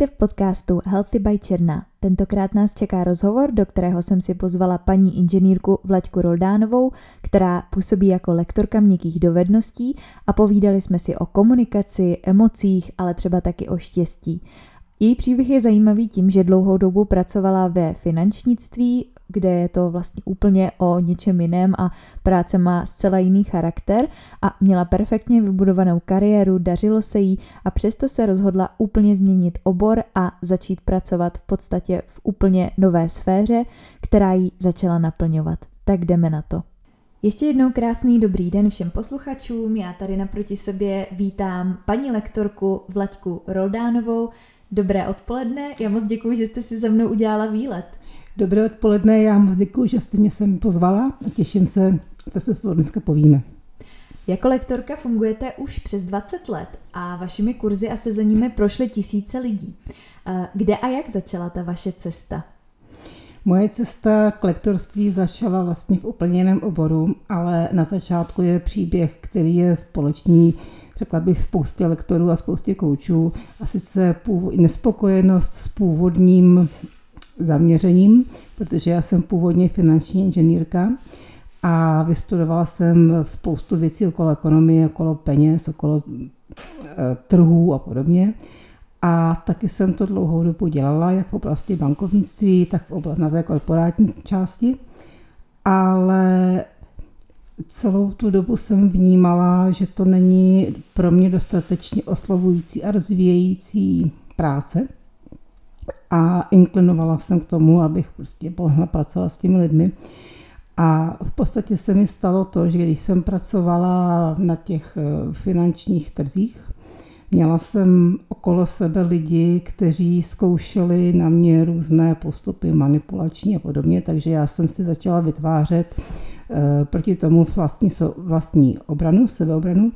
Vítejte v podcastu Healthy by Černá. Tentokrát nás čeká rozhovor, do kterého jsem si pozvala paní inženýrku Vlaďku Roldánovou, která působí jako lektorka měkkých dovedností a povídali jsme si o komunikaci, emocích, ale třeba taky o štěstí. Její příběh je zajímavý tím, že dlouhou dobu pracovala ve finančnictví, kde je to vlastně úplně o něčem jiném a práce má zcela jiný charakter a měla perfektně vybudovanou kariéru, dařilo se jí a přesto se rozhodla úplně změnit obor a začít pracovat v podstatě v úplně nové sféře, která ji začala naplňovat. Tak jdeme na to. Ještě jednou krásný dobrý den všem posluchačům. Já tady naproti sobě vítám paní lektorku Vlaďku Roldánovou. Dobré odpoledne, já moc děkuji, že jste si se mnou udělala výlet. Dobré odpoledne, já moc děkuji, že jste mě sem pozvala a těším se, co se spolu dneska povíme. Jako lektorka fungujete už přes 20 let a vašimi kurzy a sezeními prošly tisíce lidí. Eh, kde a jak začala ta vaše cesta? Moje cesta k lektorství začala vlastně v úplně jiném oboru, ale na začátku je příběh, který je společný, řekla bych, spoustě lektorů a spoustě koučů, a sice nespokojenost s původním zaměřením, protože já jsem původně finanční inženýrka a vystudovala jsem spoustu věcí okolo ekonomie, okolo peněz, okolo e, trhů a podobně. A taky jsem to dlouhou dobu dělala, jak v oblasti bankovnictví, tak v oblasti na té korporátní části. Ale celou tu dobu jsem vnímala, že to není pro mě dostatečně oslovující a rozvíjející práce a inklinovala jsem k tomu, abych prostě mohla pracovat s těmi lidmi. A v podstatě se mi stalo to, že když jsem pracovala na těch eh, finančních trzích, měla jsem okolo sebe lidi, kteří zkoušeli na mě různé postupy manipulační a podobně, takže já jsem si začala vytvářet eh, proti tomu vlastní, vlastní obranu, sebeobranu.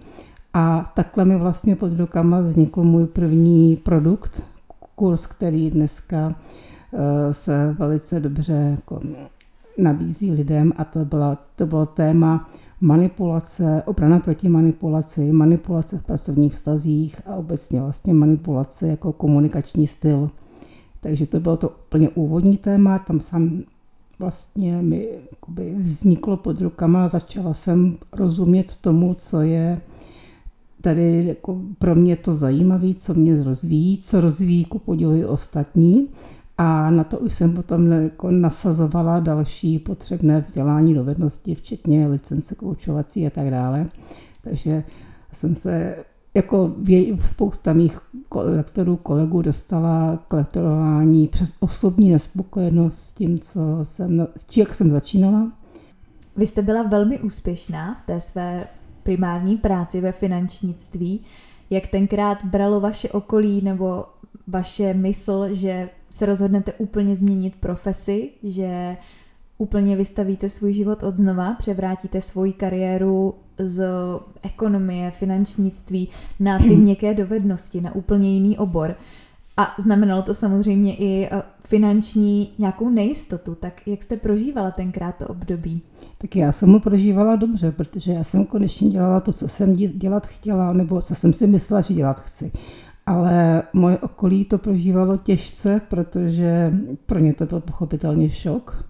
A takhle mi vlastně pod rukama vznikl můj první produkt, kurz, který dneska eh, se velice dobře jako nabízí lidem a to, byla, to bylo téma manipulace, obrana proti manipulaci, manipulace v pracovních vztazích a obecně vlastně manipulace jako komunikační styl. Takže to bylo to úplně úvodní téma, tam sám vlastně mi vzniklo pod rukama, začala jsem rozumět tomu, co je tady jako pro mě to zajímavé, co mě rozvíjí, co rozvíjí ku podivu i ostatní. A na to už jsem potom jako nasazovala další potřebné vzdělání, dovednosti, včetně licence koučovací a tak dále. Takže jsem se jako spousta mých lektorů, kolegů dostala k lektorování přes osobní nespokojenost s tím, co jsem, jak jsem začínala. Vy jste byla velmi úspěšná v té své primární práci ve finančnictví, jak tenkrát bralo vaše okolí nebo vaše mysl, že se rozhodnete úplně změnit profesi, že úplně vystavíte svůj život od znova, převrátíte svoji kariéru z ekonomie, finančnictví na ty měkké dovednosti, na úplně jiný obor. A znamenalo to samozřejmě i eh, finanční nějakou nejistotu. Tak jak jste prožívala tenkrát to období? Tak já jsem ho prožívala dobře, protože já jsem konečně dělala to, co jsem dělat chtěla, nebo co jsem si myslela, že dělat chci. Ale moje okolí to prožívalo těžce, protože pro ně to byl pochopitelně šok.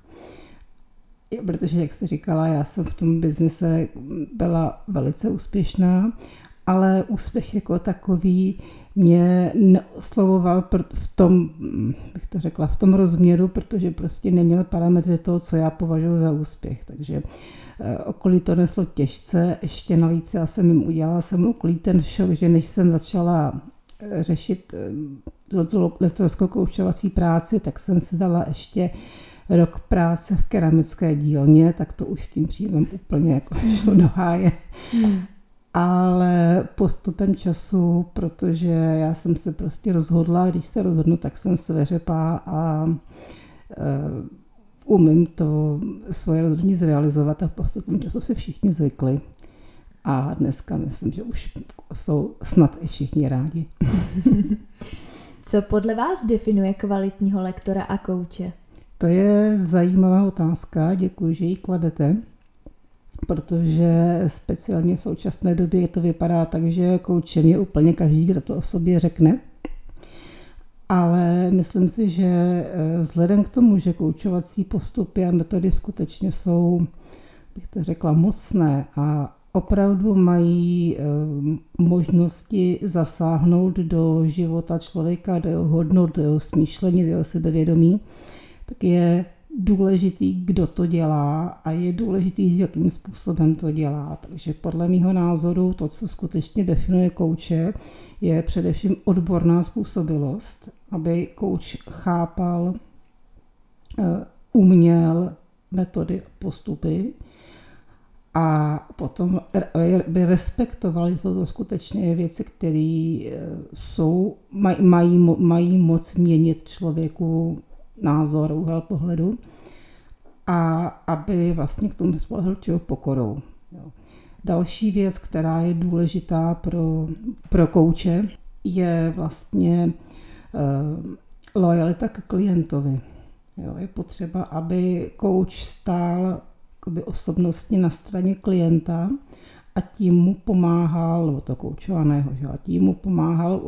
Protože, jak jsi říkala, já jsem v tom biznise byla velice úspěšná ale úspěch jako takový mě neoslovoval v tom, bych to řekla, v tom rozměru, protože prostě neměl parametry toho, co já považuji za úspěch. Takže eh, okolí to neslo těžce, ještě navíc já jsem jim udělala jsem okolí ten šok, že než jsem začala eh, řešit eh, tu lektorskou koučovací práci, tak jsem si dala ještě rok práce v keramické dílně, tak to už s tím příjmem úplně jako šlo do háje. Ale postupem času, protože já jsem se prostě rozhodla, když se rozhodnu, tak jsem sveřepá a uh, umím to svoje rozhodnutí zrealizovat a postupem času se všichni zvykli. A dneska myslím, že už jsou snad i všichni rádi. Co podle vás definuje kvalitního lektora a kouče? To je zajímavá otázka, děkuji, že ji kladete protože speciálně v současné době to vypadá tak, že koučem je úplně každý, kdo to o sobě řekne. ale myslím si, že eh, vzhledem k tomu, že koučovací postupy a metody skutečně jsou, bych to řekla, mocné a opravdu mají eh, možnosti zasáhnout do života člověka, do jeho hodnot, do jeho smýšlení, do jeho sebevědomí, tak je důležitý, kdo to dělá a je důležitý, jakým způsobem to dělá. Takže podle mého názoru to, co skutečně definuje kouče, je především odborná způsobilost, aby kouč chápal, eh, uměl metody, postupy a potom by respektovali, jsou to skutečně věci, které eh, jsou, mají, mají, mají moc měnit člověku názor, úhel pohledu a aby vlastně k tomu spolehli pokorou. Jo. Další věc, která je důležitá pro, pro kouče, je vlastně uh, lojalita k klientovi. Jo, je potřeba, aby kouč stál jakoby osobnostně na straně klienta a tím mu pomáhal, nebo to koučovaného, že? a tím mu pomáhal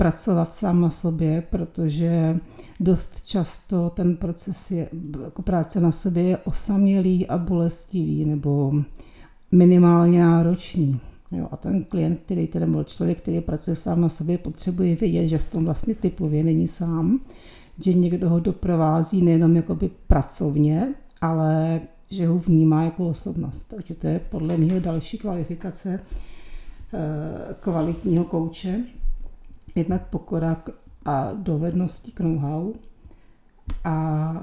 pracovat sám na sobě, protože dost často ten proces je, jako práce na sobě je osamělý a bolestivý nebo minimálně náročný. Jo, a ten klient, který tedy byl člověk, který pracuje sám na sobě, potřebuje vědět, že v tom vlastně typově není sám, že někdo ho doprovází nejenom jakoby pracovně, ale že ho vnímá jako osobnost. Takže to je podle mě další kvalifikace eh, kvalitního kouče jednak pokora a dovednosti k know-how a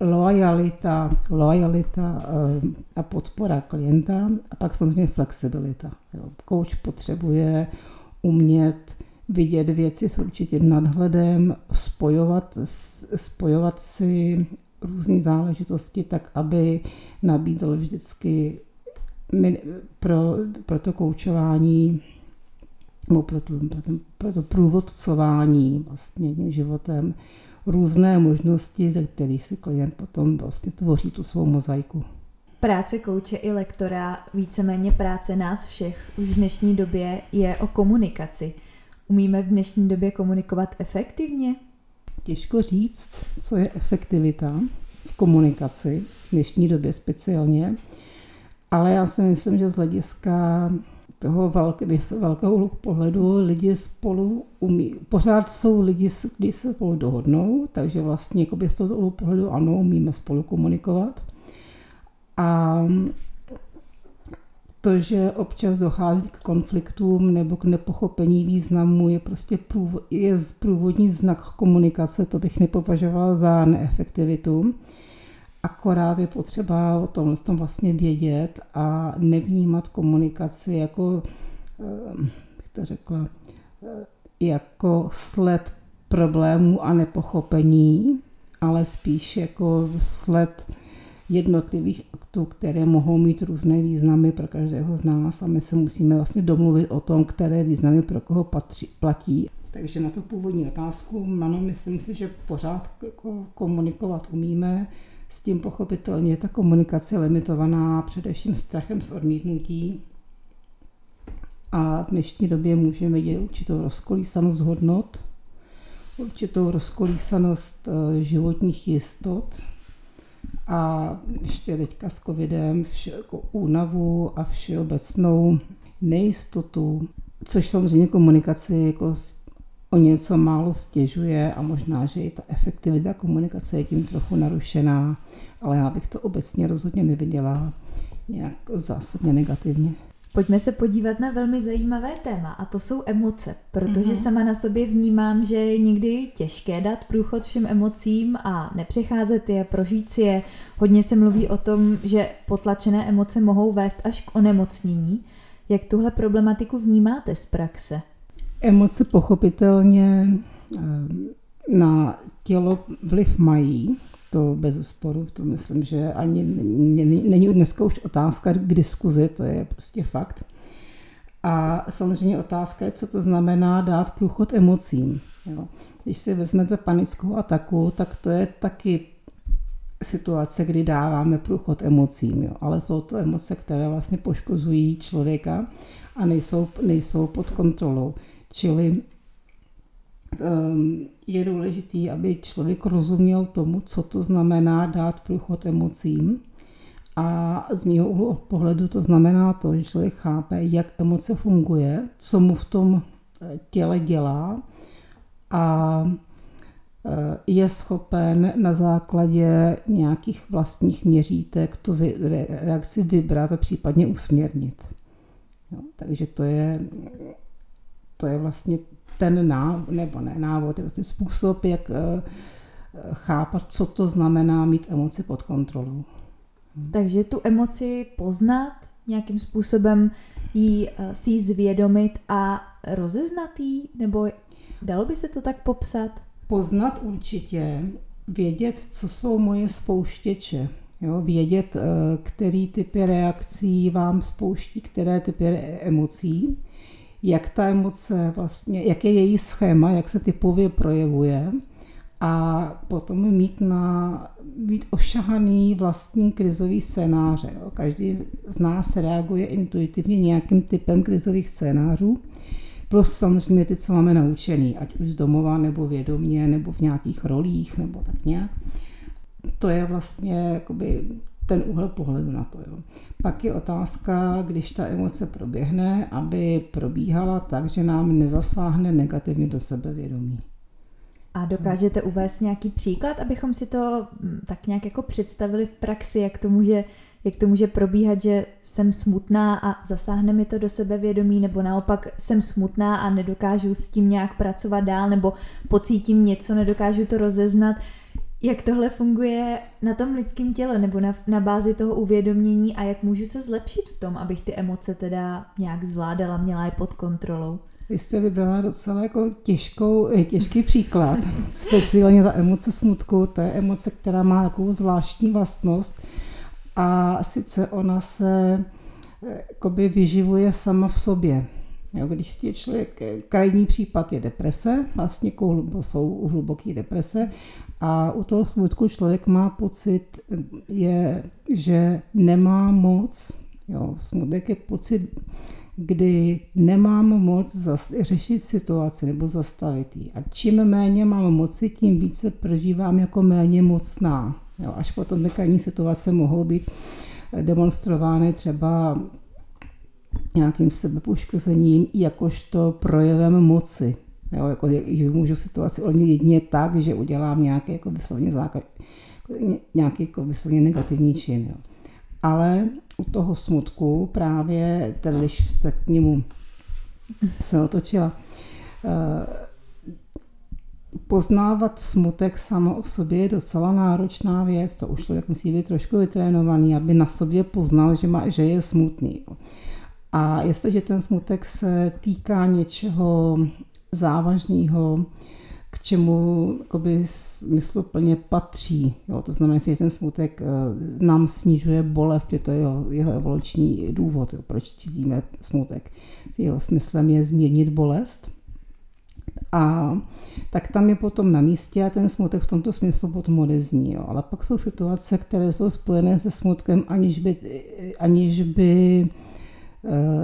lojalita, lojalita eh, a podpora klienta a pak samozřejmě flexibilita. Coach potřebuje umět vidět věci s určitým nadhledem, spojovat, spojovat si různé záležitosti tak, aby nabídl vždycky pro, pro to koučování nebo pro, to, pro, ten, pro to průvodcování vlastně tím životem různé možnosti, ze kterých si klient potom vlastně tvoří tu svou mozaiku. Práce kouče i lektora, víceméně práce nás všech už v dnešní době je o komunikaci. Umíme v dnešní době komunikovat efektivně? Těžko říct, co je efektivita v komunikaci, v dnešní době speciálně, ale já si myslím, že z hlediska toho velké, velkého pohledu lidi spolu umí, pořád jsou lidi, kteří se spolu dohodnou, takže vlastně z toho pohledu ano, umíme spolu komunikovat. A to, že občas dochází k konfliktům nebo k nepochopení významu, je prostě průvod, je průvodní znak komunikace, to bych nepovažovala za neefektivitu. Akorát je potřeba o tom, tom vlastně vědět a nevnímat komunikaci jako, eh, bych to řekla, eh, jako sled problémů a nepochopení, ale spíš jako sled jednotlivých aktů, které mohou mít různé významy pro každého z nás a my se musíme vlastně domluvit o tom, které významy pro koho patří, platí. Takže na tu původní otázku, ano, myslím si, že pořád jako komunikovat umíme, s tím pochopitelně je ta komunikace limitovaná především strachem z odmítnutí. A v dnešní době můžeme vidět určitou rozkolísanost hodnot, určitou rozkolísanost eh, životních jistot a ještě teďka s covidem vše, jako únavu a všeobecnou nejistotu, což samozřejmě komunikaci jako o něco málo stěžuje a možná, že i ta efektivita komunikace je tím trochu narušená, ale já bych to obecně rozhodně neviděla nějak zásadně negativně. Pojďme se podívat na velmi zajímavé téma a to jsou emoce, protože mm-hmm. sama na sobě vnímám, že je někdy těžké dát průchod všem emocím a nepřecházet je, prožít si je. Hodně se mluví o tom, že potlačené emoce mohou vést až k onemocnění. Jak tuhle problematiku vnímáte z praxe? Emoce pochopitelně eh, na tělo vliv mají, to bez sporu, to myslím, že ani není dneska už otázka k diskuzi, to je prostě fakt. A samozřejmě otázka je, co to znamená dát průchod emocím. Jo. Když si vezmete panickou ataku, tak to je taky situace, kdy dáváme průchod emocím, jo. ale jsou to emoce, které vlastně poškozují člověka a nejsou, nejsou pod kontrolou. Čili ehm, je důležité, aby člověk rozuměl tomu, co to znamená dát průchod emocím. A z mého pohledu to znamená to, že člověk chápe, jak emoce funguje, co mu v tom eh, těle dělá a eh, je schopen na základě nějakých vlastních měřítek tu reakci vybrat a případně usměrnit. Jo, takže to je, to je vlastně ten návod, nebo ne návod, je vlastně způsob, jak eh, chápat, co to znamená mít emoci pod kontrolou. Takže tu emoci poznat, nějakým způsobem jí, eh, si ji zvědomit a rozeznat jí, nebo dalo by se to tak popsat? Poznat určitě, vědět, co jsou moje spouštěče, Jo, vědět, eh, který typy reakcí vám spouští, které typy emocí, jak ta emoce vlastně, jak je její schéma, jak se typově projevuje a potom mít, na, mít ošahaný vlastní krizový scénáře. Každý z nás reaguje intuitivně nějakým typem krizových scénářů, plus samozřejmě ty, co máme naučený, ať už z domova, nebo vědomě, nebo v nějakých rolích, nebo tak nějak to je vlastně jakoby ten úhel pohledu na to. Jo. Pak je otázka, když ta emoce proběhne, aby probíhala tak, že nám nezasáhne negativně do sebevědomí. A dokážete uvést nějaký příklad, abychom si to hm, tak nějak jako představili v praxi, jak to může, jak to může probíhat, že jsem smutná a zasáhne mi to do sebevědomí, nebo naopak jsem smutná a nedokážu s tím nějak pracovat dál, nebo pocítím něco, nedokážu to rozeznat. Jak tohle funguje na tom lidském těle nebo na, na bázi toho uvědomění a jak můžu se zlepšit v tom, abych ty emoce teda nějak zvládala, měla je pod kontrolou? Vy jste vybrala docela jako těžkou, eh, těžký příklad. Speciálně ta emoce smutku, to je emoce, která má takovou zvláštní vlastnost a sice ona se eh, jakoby vyživuje sama v sobě. Jo, když je člověk, eh, krajní případ je deprese, vlastně jsou hluboké deprese a u toho smutku člověk má pocit, je, že nemá moc. Jo, smutek je pocit, kdy nemám moc zas, řešit situaci nebo zastavit ji. A čím méně mám moci, tím více prožívám jako méně mocná. Jo, až potom ty situace mohou být demonstrovány třeba nějakým sebepoškozením jakožto projevem moci. Jo, jako, že můžu situaci ovlivnit jedině tak, že udělám nějaký jako vyslovně, základ, nějaký jako vyslovně negativní čin. Jo. Ale u toho smutku právě, tedy když jste k němu se otočila, eh, poznávat smutek samo o sobě je docela náročná věc, to už člověk musí být trošku vytrénovaný, aby na sobě poznal, že, má, že je smutný. Jo. A jestliže ten smutek se týká něčeho závažného, k čemu jakoby, smysluplně patří. Jo, to znamená, že ten smutek eh, nám snižuje bolest, je to jeho, jeho evoluční důvod, jo, proč cítíme smutek. Jeho smyslem je zmírnit bolest. A tak tam je potom na místě a ten smutek v tomto smyslu potom odezní. Jo. Ale pak jsou situace, které jsou spojené se smutkem, aniž by, aniž by Eh,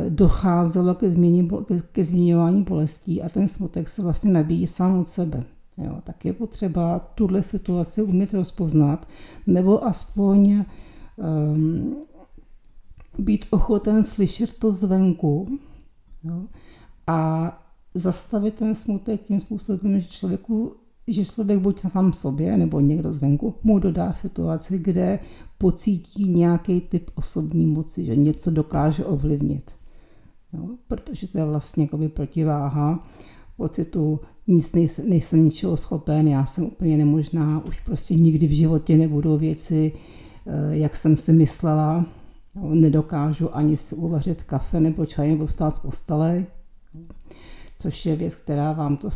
docházelo ke, změně, ke změňování bolestí a ten smutek se vlastně nabíjí sám od sebe. Jo, tak je potřeba tuhle situaci umět rozpoznat, nebo aspoň um, být ochoten slyšet to zvenku jo, a zastavit ten smutek tím způsobem, že člověku že člověk buď sám sobě nebo někdo zvenku mu dodá situaci, kde pocítí nějaký typ osobní moci, že něco dokáže ovlivnit. Jo? Protože to je vlastně jakoby protiváha pocitu, nic nejsem, nejsem ničeho schopen, já jsem úplně nemožná, už prostě nikdy v životě nebudou věci, eh, jak jsem si myslela, nedokážu ani si uvařit kafe nebo čaj nebo vstát z postele, což je věc, která vám to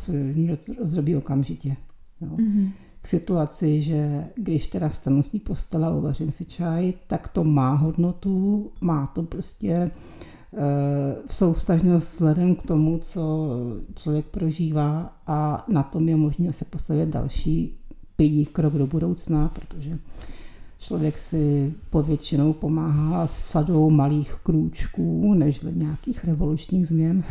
rozrobí okamžitě. Jo. Mm-hmm. K situaci, že když teda vstanu z té postele a uvařím si čaj, tak to má hodnotu, má to prostě v soustažnost vzhledem k tomu, co člověk prožívá a na tom je možné se postavit další pědí krok do budoucna, protože člověk si povětšinou pomáhá s sadou malých krůčků, než nějakých revolučních změn.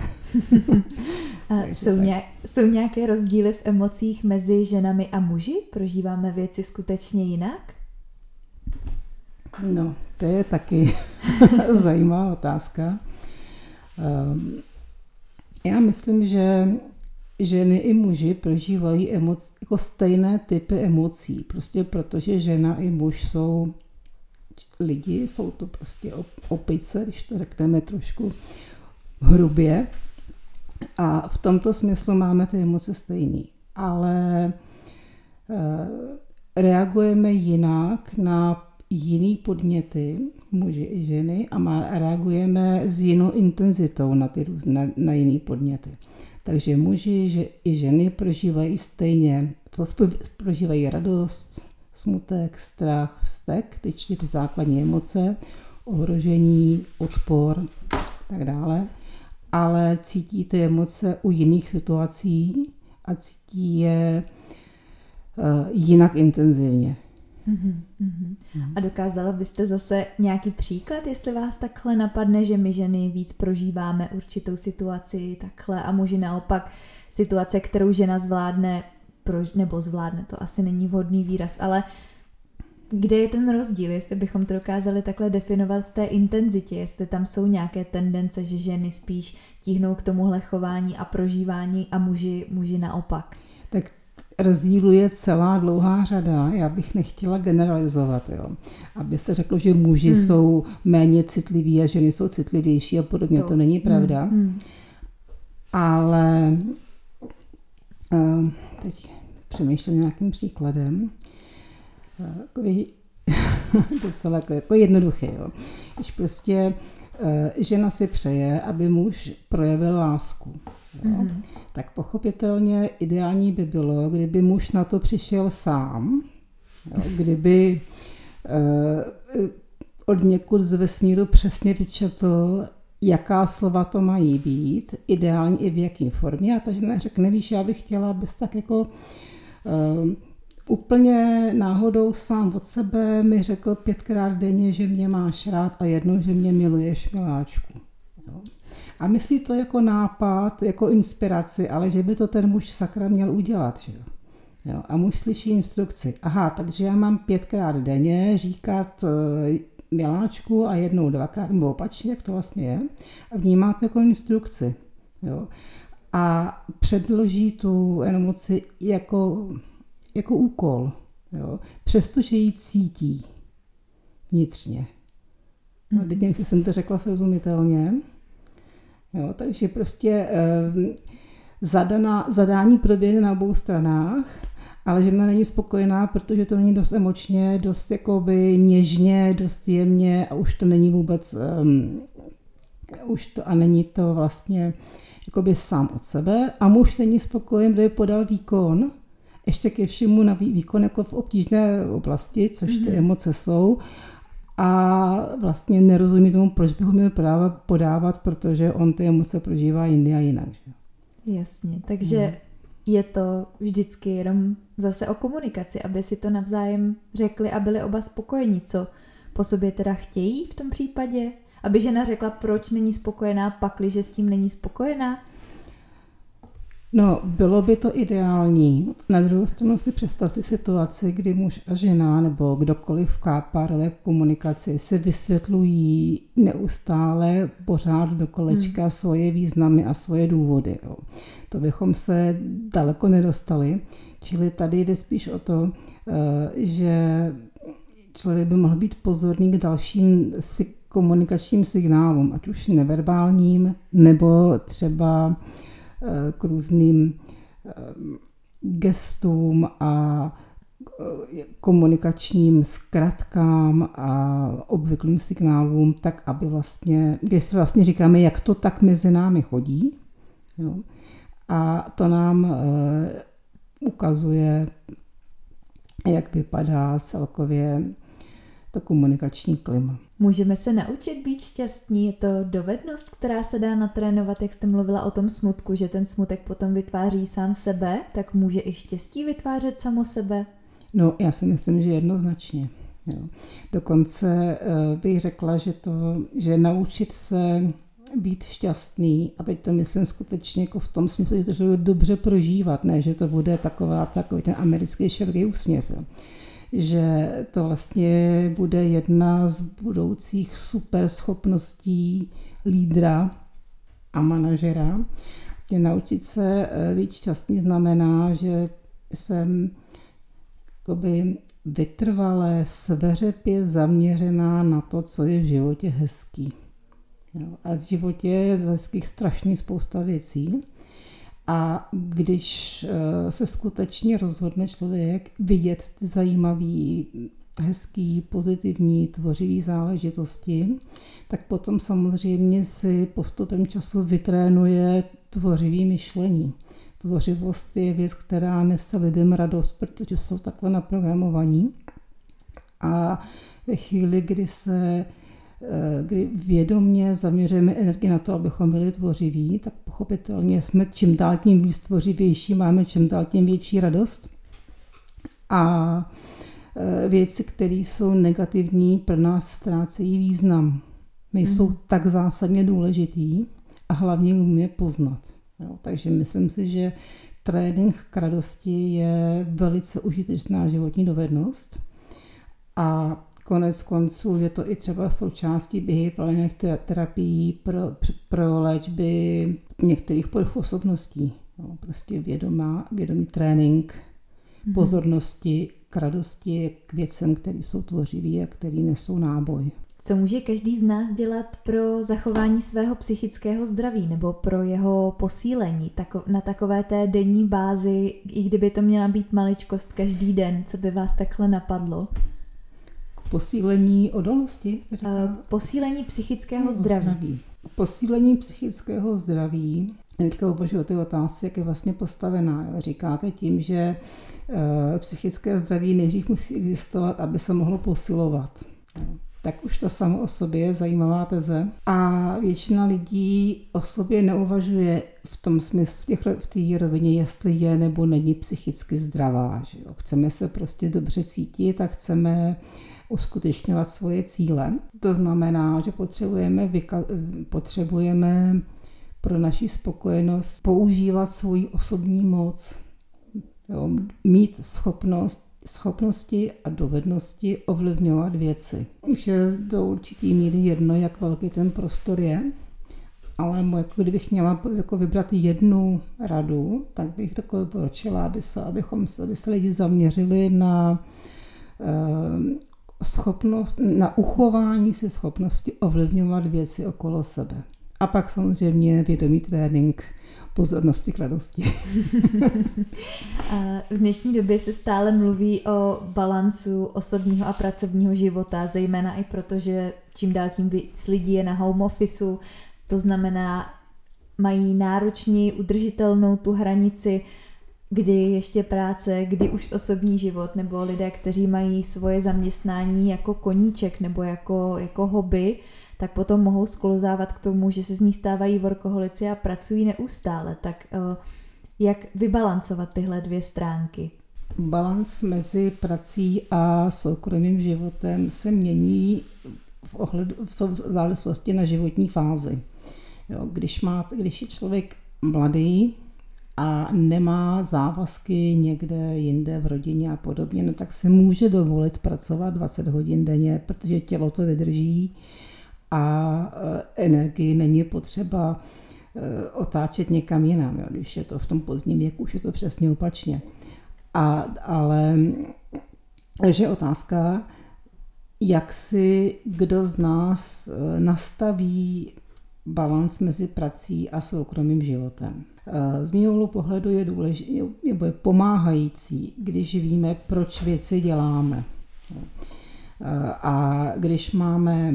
jsou, nějak, jsou nějaké rozdíly v emocích mezi ženami a muži? Prožíváme věci skutečně jinak? No, to je taky zajímavá otázka. Um, já myslím, že ženy i muži prožívají emoc, jako stejné typy emocí, prostě protože žena i muž jsou lidi, jsou to prostě opice, když to řekneme trošku hrubě. A v tomto smyslu máme ty emoce stejný. Ale e, reagujeme jinak na jiný podněty, muži i ženy, a, reagujeme s jinou intenzitou na, ty, na, na jiný podněty. Takže muži že, i ženy prožívají stejně, prožívají radost, smutek, strach, vztek, ty čtyři základní emoce, ohrožení, odpor, tak dále, ale cítí ty emoce u jiných situací a cítí je uh, jinak intenzivně. Mm-hmm. A dokázala byste zase nějaký příklad, jestli vás takhle napadne, že my ženy víc prožíváme určitou situaci takhle a muži naopak situace, kterou žena zvládne, nebo zvládne, to asi není vhodný výraz, ale kde je ten rozdíl, jestli bychom to dokázali takhle definovat v té intenzitě, jestli tam jsou nějaké tendence, že ženy spíš tíhnou k tomuhle chování a prožívání a muži, muži naopak. Tak rozdílu je celá dlouhá řada. Já bych nechtěla generalizovat, jo. aby se řeklo, že muži hmm. jsou méně citliví a ženy jsou citlivější a podobně. To, to není pravda. Hmm. Hmm. Ale uh, teď přemýšlím nějakým příkladem. Uh, takový docela jako, jako jednoduchý. Jo. Když prostě uh, žena si přeje, aby muž projevil lásku. Jo. Mm-hmm tak pochopitelně ideální by bylo, kdyby muž na to přišel sám, jo, kdyby eh, od někud z vesmíru přesně vyčetl, jaká slova to mají být, ideálně i v jakém formě. A ta žena řekne, víš, já bych chtěla, abys tak jako uh, úplně náhodou sám od sebe mi řekl pětkrát denně, že mě máš rád a jednou, že mě miluješ, miláčku. Jo. A myslí to jako nápad, jako inspiraci, ale že by to ten muž sakra měl udělat. Že jo? Jo, a muž slyší instrukci. Aha, takže já mám pětkrát denně říkat uh, miláčku a jednou dvakrát, nebo opačně, jak to vlastně je, a vnímá to jako instrukci. Jo. A předloží tu emoci jako, jako úkol, jo. přestože ji cítí vnitřně. No, teď nevím, jestli jsem to řekla srozumitelně. Jo, takže prostě eh, zadaná, zadání proběhne na obou stranách, ale žena není spokojená, protože to není dost emočně, dost jakoby něžně, dost jemně a už to není vůbec, um, už to a není to vlastně jakoby sám od sebe a muž není spokojen, kdo je podal výkon, ještě ke všemu na výkon jako v obtížné oblasti, což ty mm-hmm. emoce jsou a vlastně nerozumí tomu, proč bych ho měl práva podávat, protože on ty emoce prožívá jindy a jinak. Že? Jasně, takže hmm. je to vždycky jenom zase o komunikaci, aby si to navzájem řekli a byli oba spokojení, co po sobě teda chtějí v tom případě, aby žena řekla, proč není spokojená, pakli, že s tím není spokojená, No, bylo by to ideální. Na druhou stranu si představte situaci, kdy muž a žena nebo kdokoliv v párové komunikaci se vysvětlují neustále pořád do kolečka hmm. svoje významy a svoje důvody. Jo. To bychom se daleko nedostali. Čili tady jde spíš o to, eh, že člověk by mohl být pozorný k dalším komunikačním signálům, ať už neverbálním, nebo třeba k různým eh, gestům a eh, komunikačním zkratkám a obvyklým signálům, tak aby vlastně, když si vlastně říkáme, jak to tak mezi námi chodí, jo, a to nám ukazuje, jak vypadá celkově to komunikační klima. Můžeme se naučit být šťastní, je to dovednost, která se dá natrénovat, jak jste mluvila o tom smutku, že ten smutek potom vytváří sám sebe, tak může i štěstí vytvářet samo sebe? No, já si myslím, že jednoznačně. Jo. Dokonce uh, bych řekla, že to, že naučit se být šťastný, a teď to myslím skutečně jako v tom smyslu, že to dobře prožívat, ne, že to bude taková, takový ten americký široký úsměv. Jo. Že to vlastně bude jedna z budoucích super schopností lídra a manažera. Tě naučit se eh, být šťastný znamená, že jsem jakoby vytrvalé, sveřepě zaměřená na to, co je v životě hezký. A v životě je hezkých strašně spousta věcí. A když eh, se skutečně rozhodne člověk vidět ty zajímavé, hezký, pozitivní, tvořivý záležitosti, tak potom samozřejmě si postupem času vytrénuje tvořivý myšlení. Tvořivost je věc, která nese lidem radost, protože jsou takhle naprogramovaní. A ve chvíli, kdy se eh, kdy vědomně zaměřujeme energii na to, abychom byli tvořiví, tak pochopitelně jsme čím dál tím víc tvořivější, máme čím dál tím větší radost. A eh, věci, které jsou negativní, pro nás ztrácejí význam. Nejsou mm. tak zásadně důležitý a hlavně umíme poznat. Jo, takže myslím si, že trénink k radosti je velice užitečná životní dovednost a konec konců je to i třeba součástí behaviorálních terapií pro, pro léčby některých poruch osobností. Jo, prostě vědomá, vědomý trénink mm-hmm. pozornosti k radosti, k věcem, které jsou tvořivé a které nesou náboj. Co může každý z nás dělat pro zachování svého psychického zdraví nebo pro jeho posílení na takové té denní bázi, i kdyby to měla být maličkost každý den, co by vás takhle napadlo? Posílení odolnosti? Uh, posílení psychického no, zdraví. zdraví. Posílení psychického zdraví Teďka uvažuji o té otázce, jak je vlastně postavená. Říkáte tím, že uh, psychické zdraví nejdřív musí existovat, aby se mohlo posilovat tak už to samo o sobě je zajímavá teze. A většina lidí o sobě neuvažuje v tom smyslu, v, těch, v té rovině, jestli je nebo není psychicky zdravá. Že jo? Chceme se prostě dobře cítit a chceme uskutečňovat svoje cíle. To znamená, že potřebujeme, vyka- potřebujeme pro naši spokojenost používat svoji osobní moc. Jo? Mít schopnost schopnosti a dovednosti ovlivňovat věci. Už je do určitý míry jedno, jak velký ten prostor je, ale jako kdybych měla jako vybrat jednu radu, tak bych takové doporučila, aby se, abychom, aby se lidi zaměřili na eh, schopnost, na uchování si schopnosti ovlivňovat věci okolo sebe. A pak samozřejmě vědomý trénink pozornosti k radosti. v dnešní době se stále mluví o balancu osobního a pracovního života, zejména i proto, že čím dál tím víc lidí je na home officeu, to znamená, mají náročněji udržitelnou tu hranici, kdy ještě práce, kdy už osobní život, nebo lidé, kteří mají svoje zaměstnání jako koníček nebo jako, jako hobby, tak potom mohou sklouzávat k tomu, že se z nich stávají workoholici a pracují neustále. Tak eh, jak vybalancovat tyhle dvě stránky? Balans mezi prací a soukromým životem se mění v, ohledu, v závislosti na životní fázi. Jo, když, má, když je člověk mladý a nemá závazky někde jinde v rodině a podobně, no tak se může dovolit pracovat 20 hodin denně, protože tělo to vydrží a e, energii není potřeba e, otáčet někam jinam. Jo. Když je to v tom pozdním věku, už je to přesně opačně. A, ale je otázka, jak si kdo z nás e, nastaví balans mezi prací a soukromým životem. Z mého pohledu je důležité, nebo je pomáhající, když víme, proč věci děláme. A když máme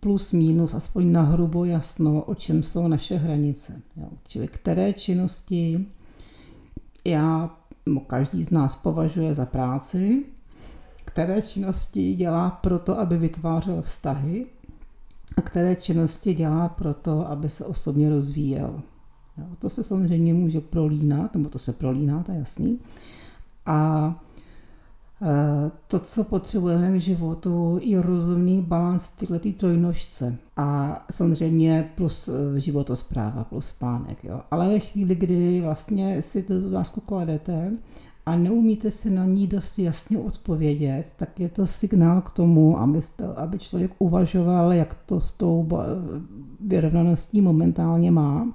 plus minus, aspoň na hrubo jasno, o čem jsou naše hranice. Čili které činnosti já, každý z nás považuje za práci, které činnosti dělá proto, aby vytvářel vztahy a které činnosti dělá proto, aby se osobně rozvíjel. Jo. To se samozřejmě může prolínat, nebo to se prolíná, to je jasný. A Eh, to, co potřebujeme k životu, je rozumný balans tyhle trojnožce. A samozřejmě plus eh, životospráva, plus spánek. Jo. Ale ve chvíli, kdy vlastně si tu otázku kladete a neumíte si na ní dost jasně odpovědět, tak je to signál k tomu, aby, to, aby člověk uvažoval, jak to s tou vyrovnaností momentálně má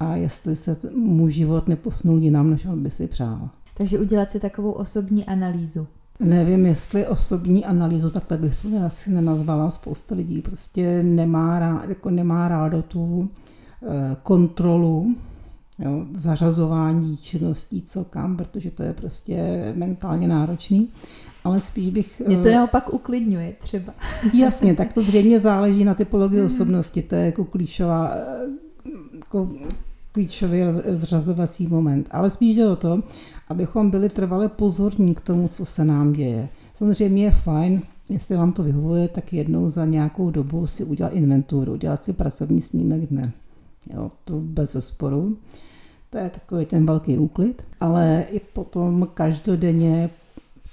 a jestli se mu život neposunul jinam, než on by si přál. Takže udělat si takovou osobní analýzu. Nevím, jestli osobní analýzu, takhle bych to asi nenazvala. Spousta lidí prostě nemá, rád, jako nemá rádo tu eh, kontrolu, jo, zařazování činností, co kam, protože to je prostě mentálně náročný. Ale spíš bych... Mě to eh, naopak uklidňuje třeba. Jasně, tak to zřejmě záleží na typologii mm. osobnosti. To je jako klíčová eh, jako klíčový zřazovací moment. Ale spíš jde o to, abychom byli trvale pozorní k tomu, co se nám děje. Samozřejmě je fajn, jestli vám to vyhovuje, tak jednou za nějakou dobu si udělat inventuru, udělat si pracovní snímek dne. Jo, to bez sporu. To je takový ten velký úklid, ale i potom každodenně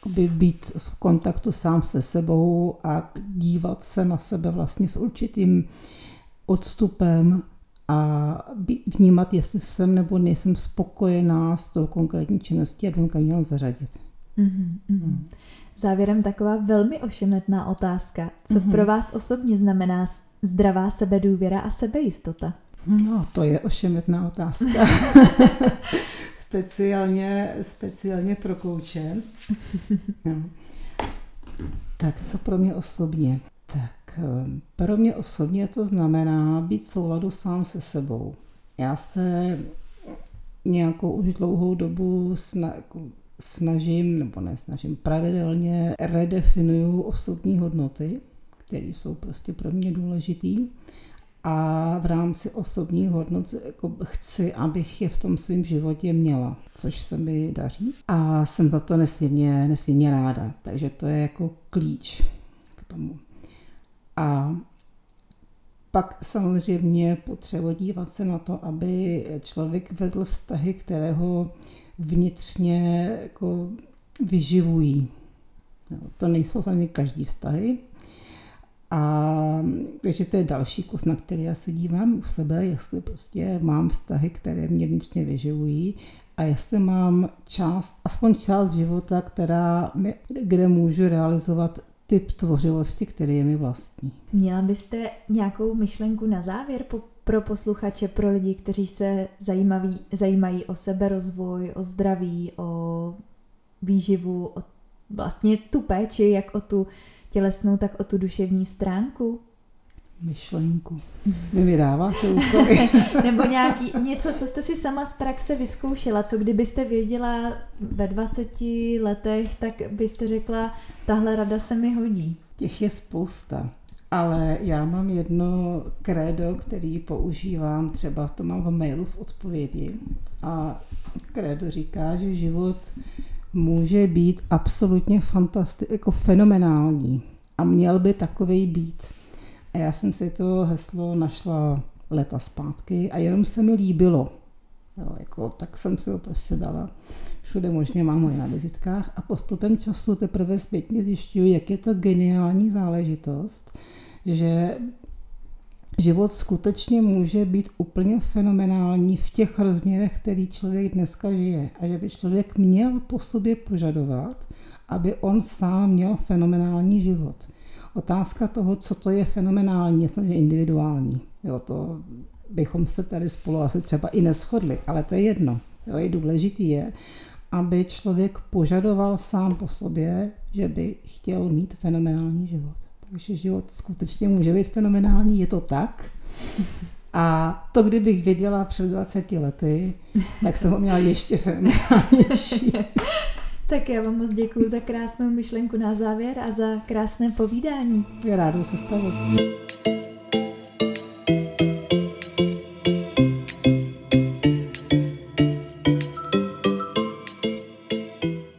by být v kontaktu sám se sebou a dívat se na sebe vlastně s určitým odstupem a vnímat, jestli jsem nebo nejsem spokojená s tou konkrétní činností a kam měla zařadit. Mm-hmm, mm. Závěrem taková velmi ošemetná otázka. Co mm-hmm. pro vás osobně znamená zdravá sebedůvěra a sebejistota? No, to je ošemetná otázka. speciálně, speciálně pro kouče. No. Tak co pro mě osobně? Tak ehm, pro mě osobně to znamená být v souladu sám se sebou. Já se nějakou už dlouhou dobu jako snažím, nebo ne snažím, pravidelně redefinuju osobní hodnoty, které jsou prostě pro mě důležitý. A v rámci osobních hodnot jako chci, abych je v tom svém životě měla, což se mi daří. A jsem za to nesmírně, nesmírně ráda. Takže to je jako klíč k tomu. A pak samozřejmě potřeba dívat se na to, aby člověk vedl vztahy, které ho vnitřně jako vyživují. To nejsou za mě každý vztahy. A takže to je další kus, na který já se dívám u sebe, jestli prostě mám vztahy, které mě vnitřně vyživují a jestli mám část, aspoň část života, která, kde můžu realizovat typ tvořivosti, který je mi vlastní. Měla byste nějakou myšlenku na závěr po, pro posluchače, pro lidi, kteří se zajímaví, zajímají o seberozvoj, o zdraví, o výživu, o vlastně tu péči, jak o tu tělesnou, tak o tu duševní stránku? myšlenku. Vy mi dáváte úkoly. Nebo nějaký, něco, co jste si sama z praxe vyzkoušela, co kdybyste věděla ve 20 letech, tak byste řekla, tahle rada se mi hodí. Těch je spousta. Ale já mám jedno krédo, který používám, třeba to mám v mailu v odpovědi. A krédo říká, že život může být absolutně fantastický, jako fenomenální. A měl by takový být. A já jsem si to heslo našla leta zpátky a jenom se mi líbilo. Jo, jako, tak jsem si ho prostě dala. Všude možně mám ho na vizitkách a postupem času teprve zpětně zjišťuju, jak je to geniální záležitost, že život skutečně může být úplně fenomenální v těch rozměrech, který člověk dneska žije. A že by člověk měl po sobě požadovat, aby on sám měl fenomenální život. Otázka toho, co to je fenomenální, je individuální. Jo, to bychom se tady spolu asi třeba i neschodli, ale to je jedno. Jo, je důležitý je, aby člověk požadoval sám po sobě, že by chtěl mít fenomenální život. Takže život skutečně může být fenomenální, je to tak. A to, kdybych věděla před 20 lety, tak jsem ho měla ještě fenomenálnější. Tak já vám moc děkuji za krásnou myšlenku na závěr a za krásné povídání. Já ráda se stalo.